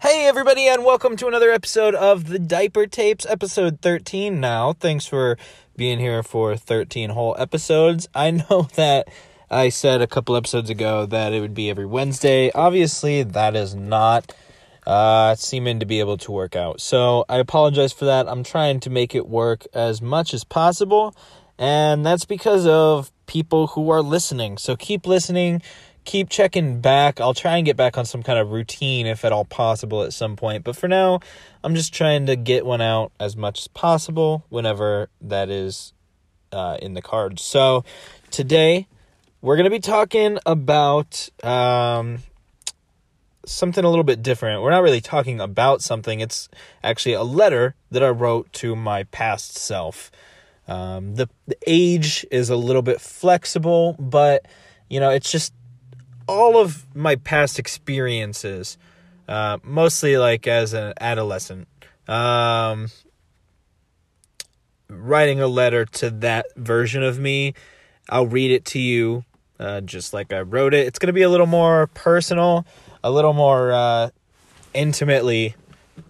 Hey, everybody, and welcome to another episode of the Diaper Tapes, episode 13 now. Thanks for being here for 13 whole episodes. I know that I said a couple episodes ago that it would be every Wednesday. Obviously, that is not uh, seeming to be able to work out. So I apologize for that. I'm trying to make it work as much as possible, and that's because of people who are listening. So keep listening keep checking back. I'll try and get back on some kind of routine if at all possible at some point. But for now, I'm just trying to get one out as much as possible whenever that is uh, in the cards. So today, we're going to be talking about um, something a little bit different. We're not really talking about something, it's actually a letter that I wrote to my past self. Um, the, the age is a little bit flexible, but you know, it's just all of my past experiences, uh, mostly like as an adolescent, um, writing a letter to that version of me. I'll read it to you uh, just like I wrote it. It's going to be a little more personal, a little more uh, intimately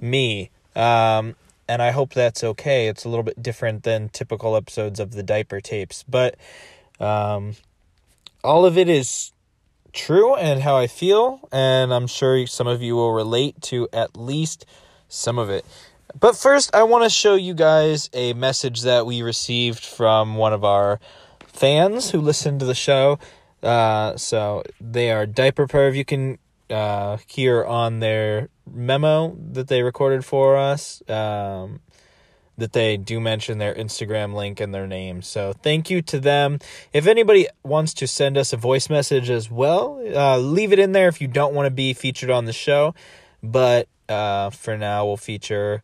me. Um, and I hope that's okay. It's a little bit different than typical episodes of the diaper tapes, but um, all of it is true and how I feel, and I'm sure some of you will relate to at least some of it. But first, I want to show you guys a message that we received from one of our fans who listened to the show. Uh, so they are Diaper Perv. You can uh, hear on their memo that they recorded for us. Um, that they do mention their Instagram link and their name. So thank you to them. If anybody wants to send us a voice message as well, uh, leave it in there if you don't want to be featured on the show. But uh, for now, we'll feature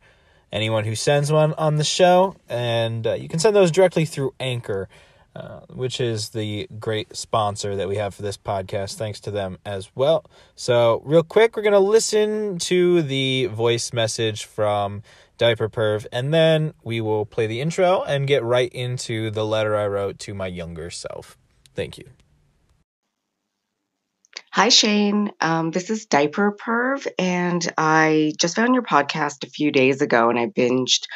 anyone who sends one on the show. And uh, you can send those directly through Anchor. Uh, which is the great sponsor that we have for this podcast. Thanks to them as well. So, real quick, we're going to listen to the voice message from Diaper Perv, and then we will play the intro and get right into the letter I wrote to my younger self. Thank you. Hi, Shane. Um, this is Diaper Perv, and I just found your podcast a few days ago and I binged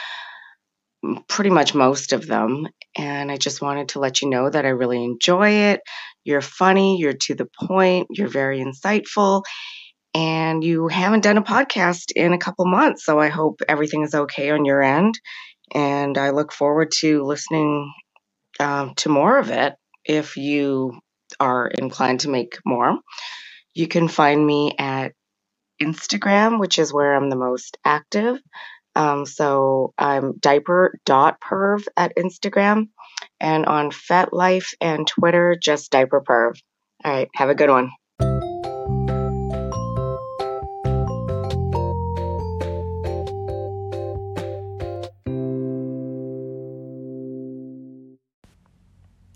pretty much most of them. And I just wanted to let you know that I really enjoy it. You're funny, you're to the point, you're very insightful, and you haven't done a podcast in a couple months. So I hope everything is okay on your end. And I look forward to listening um, to more of it if you are inclined to make more. You can find me at Instagram, which is where I'm the most active. Um, so I'm diaper.perv at Instagram and on FetLife and Twitter, just diaperperv. All right, have a good one.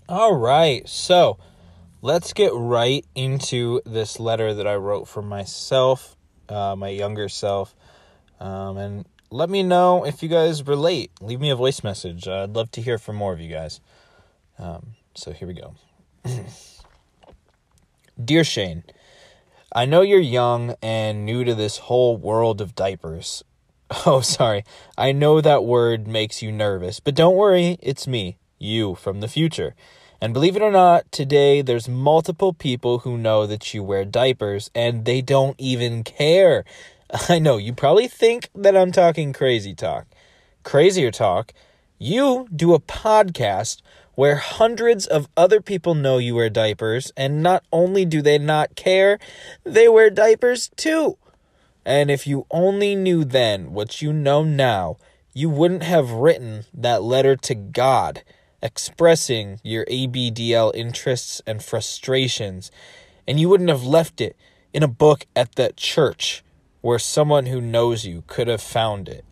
All right, so let's get right into this letter that I wrote for myself, uh, my younger self, um, and let me know if you guys relate. Leave me a voice message. Uh, I'd love to hear from more of you guys. Um, so here we go. Dear Shane, I know you're young and new to this whole world of diapers. Oh, sorry. I know that word makes you nervous, but don't worry, it's me you from the future. And believe it or not, today there's multiple people who know that you wear diapers and they don't even care. I know, you probably think that I'm talking crazy talk. Crazier talk, you do a podcast where hundreds of other people know you wear diapers, and not only do they not care, they wear diapers too. And if you only knew then what you know now, you wouldn't have written that letter to God expressing your ABDL interests and frustrations, and you wouldn't have left it in a book at that church where someone who knows you could have found it.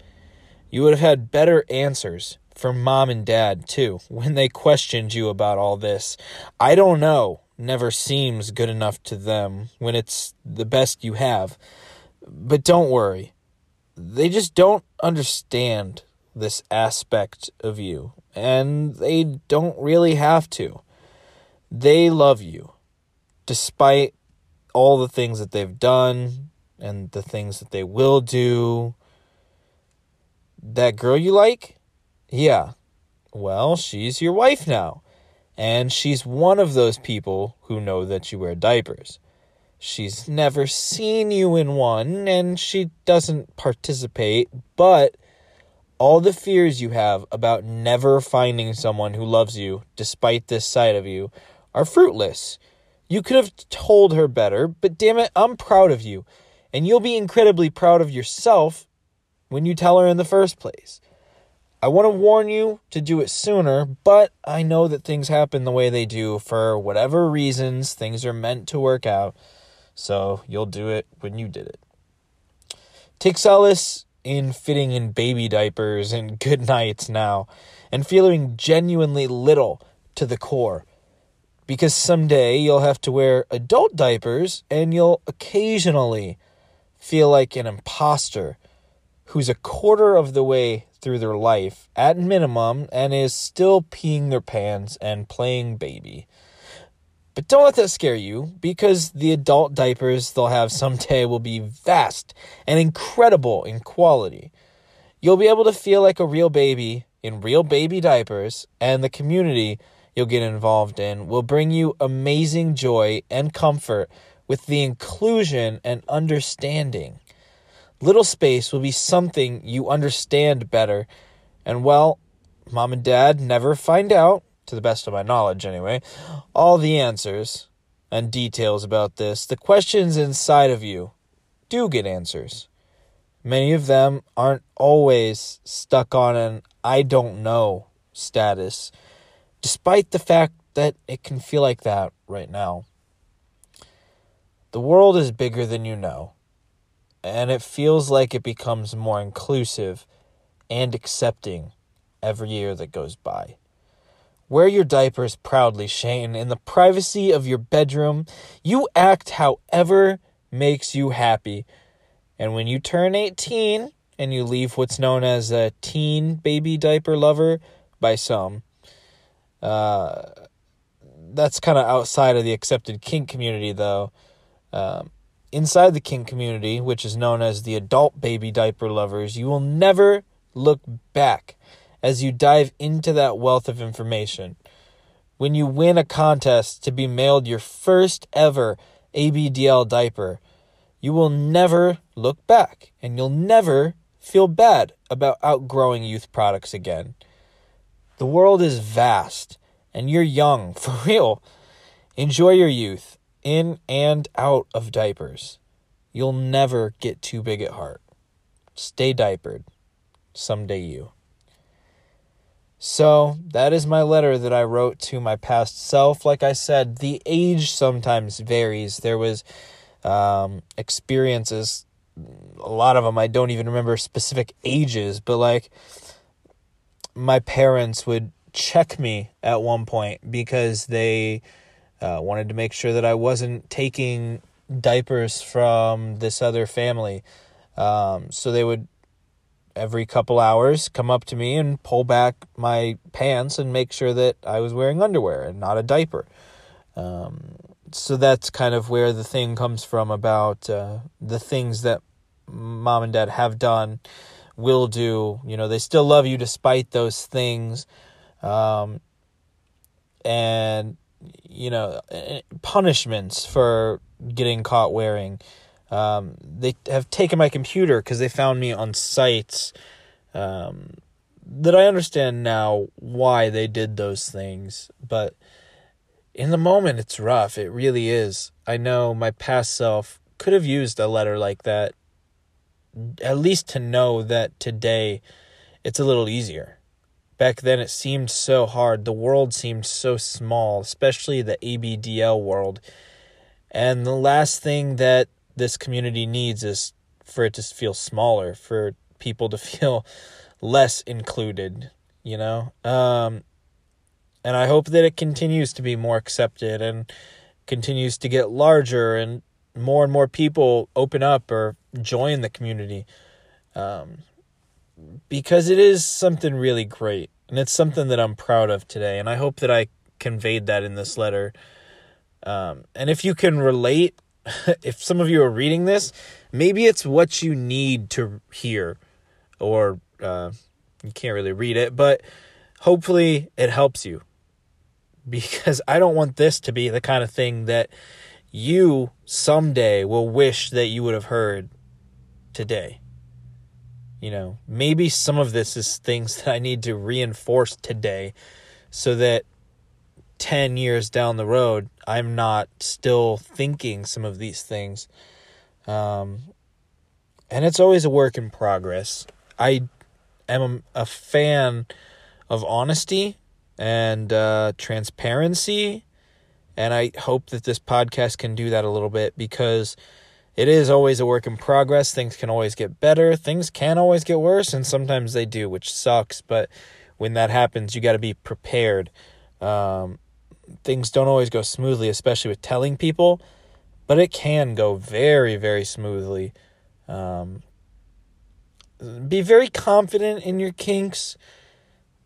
You would have had better answers for mom and dad, too, when they questioned you about all this. I don't know never seems good enough to them when it's the best you have. But don't worry, they just don't understand this aspect of you and they don't really have to. They love you, despite all the things that they've done, and the things that they will do. That girl you like? Yeah. Well, she's your wife now. And she's one of those people who know that you wear diapers. She's never seen you in one, and she doesn't participate, but all the fears you have about never finding someone who loves you despite this side of you are fruitless. You could have told her better, but damn it, I'm proud of you. And you'll be incredibly proud of yourself when you tell her in the first place. I want to warn you to do it sooner, but I know that things happen the way they do for whatever reasons. Things are meant to work out. So you'll do it when you did it. Take solace in fitting in baby diapers and GoodNites now, and feeling genuinely little to the core. Because someday you'll have to wear adult diapers and you'll occasionally feel like an imposter who's a quarter of the way through their life at minimum and is still peeing their pants and playing baby. But don't let that scare you because the adult diapers they'll have someday will be vast and incredible in quality. You'll be able to feel like a real baby in real baby diapers, and the community you'll get involved in will bring you amazing joy and comfort with the inclusion and understanding. Little space will be something you understand better, and well, mom and dad never find out to the best of my knowledge anyway, all the answers and details about this. The questions inside of you do get answers. Many of them aren't always stuck on an I don't know status, despite the fact that it can feel like that right now. The world is bigger than you know, and it feels like it becomes more inclusive and accepting every year that goes by. Wear your diapers proudly, Shane. In the privacy of your bedroom, you act however makes you happy. And when you turn 18 and you leave what's known as a teen baby diaper lover by some, uh, that's kind of outside of the accepted kink community, though. Um, inside the kink community, which is known as the adult baby diaper lovers, you will never look back as you dive into that wealth of information. When you win a contest to be mailed your first ever ABDL diaper, you will never look back and you'll never feel bad about outgrowing youth products again. The world is vast and you're young, for real. Enjoy your youth in and out of diapers. You'll never get too big at heart. Stay diapered. Someday you. So, that is my letter that I wrote to my past self. Like I said, the age sometimes varies. There was um, experiences, a lot of them I don't even remember specific ages, but like my parents would check me at one point because they uh, wanted to make sure that I wasn't taking diapers from this other family. Um, so they would every couple hours come up to me and pull back my pants and make sure that I was wearing underwear and not a diaper. Um, so that's kind of where the thing comes from about uh, the things that mom and dad have done, will do. You know, they still love you despite those things. Um, and, you know, punishments for getting caught wearing. Um, they have taken my computer because they found me on sites um, that I understand now why they did those things. But in the moment, it's rough. It really is. I know my past self could have used a letter like that, at least to know that today it's a little easier. Back then, it seemed so hard. The world seemed so small, especially the ABDL world. And the last thing that this community needs is for it to feel smaller, for people to feel less included, you know? Um, and I hope that it continues to be more accepted and continues to get larger and more and more people open up or join the community. Um, because it is something really great and it's something that I'm proud of today. And I hope that I conveyed that in this letter. Um, and if you can relate if some of you are reading this, maybe it's what you need to hear or uh, you can't really read it but hopefully it helps you because i don't want this to be the kind of thing that you someday will wish that you would have heard today you know maybe some of this is things that i need to reinforce today so that 10 years down the road, I'm not still thinking some of these things. Um, and it's always a work in progress. I am a fan of honesty and uh, transparency. And I hope that this podcast can do that a little bit because it is always a work in progress. Things can always get better. Things can always get worse. And sometimes they do, which sucks. But when that happens, you got to be prepared. Um, things don't always go smoothly, especially with telling people, but it can go very, very smoothly. Um, be very confident in your kinks,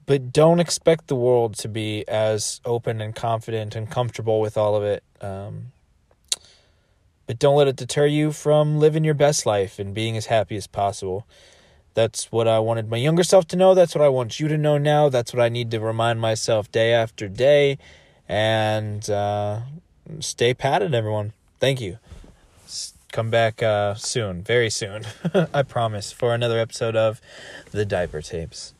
but don't expect the world to be as open and confident and comfortable with all of it. Um, but don't let it deter you from living your best life and being as happy as possible. That's what I wanted my younger self to know. That's what I want you to know now. That's what I need to remind myself day after day and uh, stay padded, everyone. Thank you. Come back uh, soon, very soon, I promise, for another episode of the Diaper Tapes.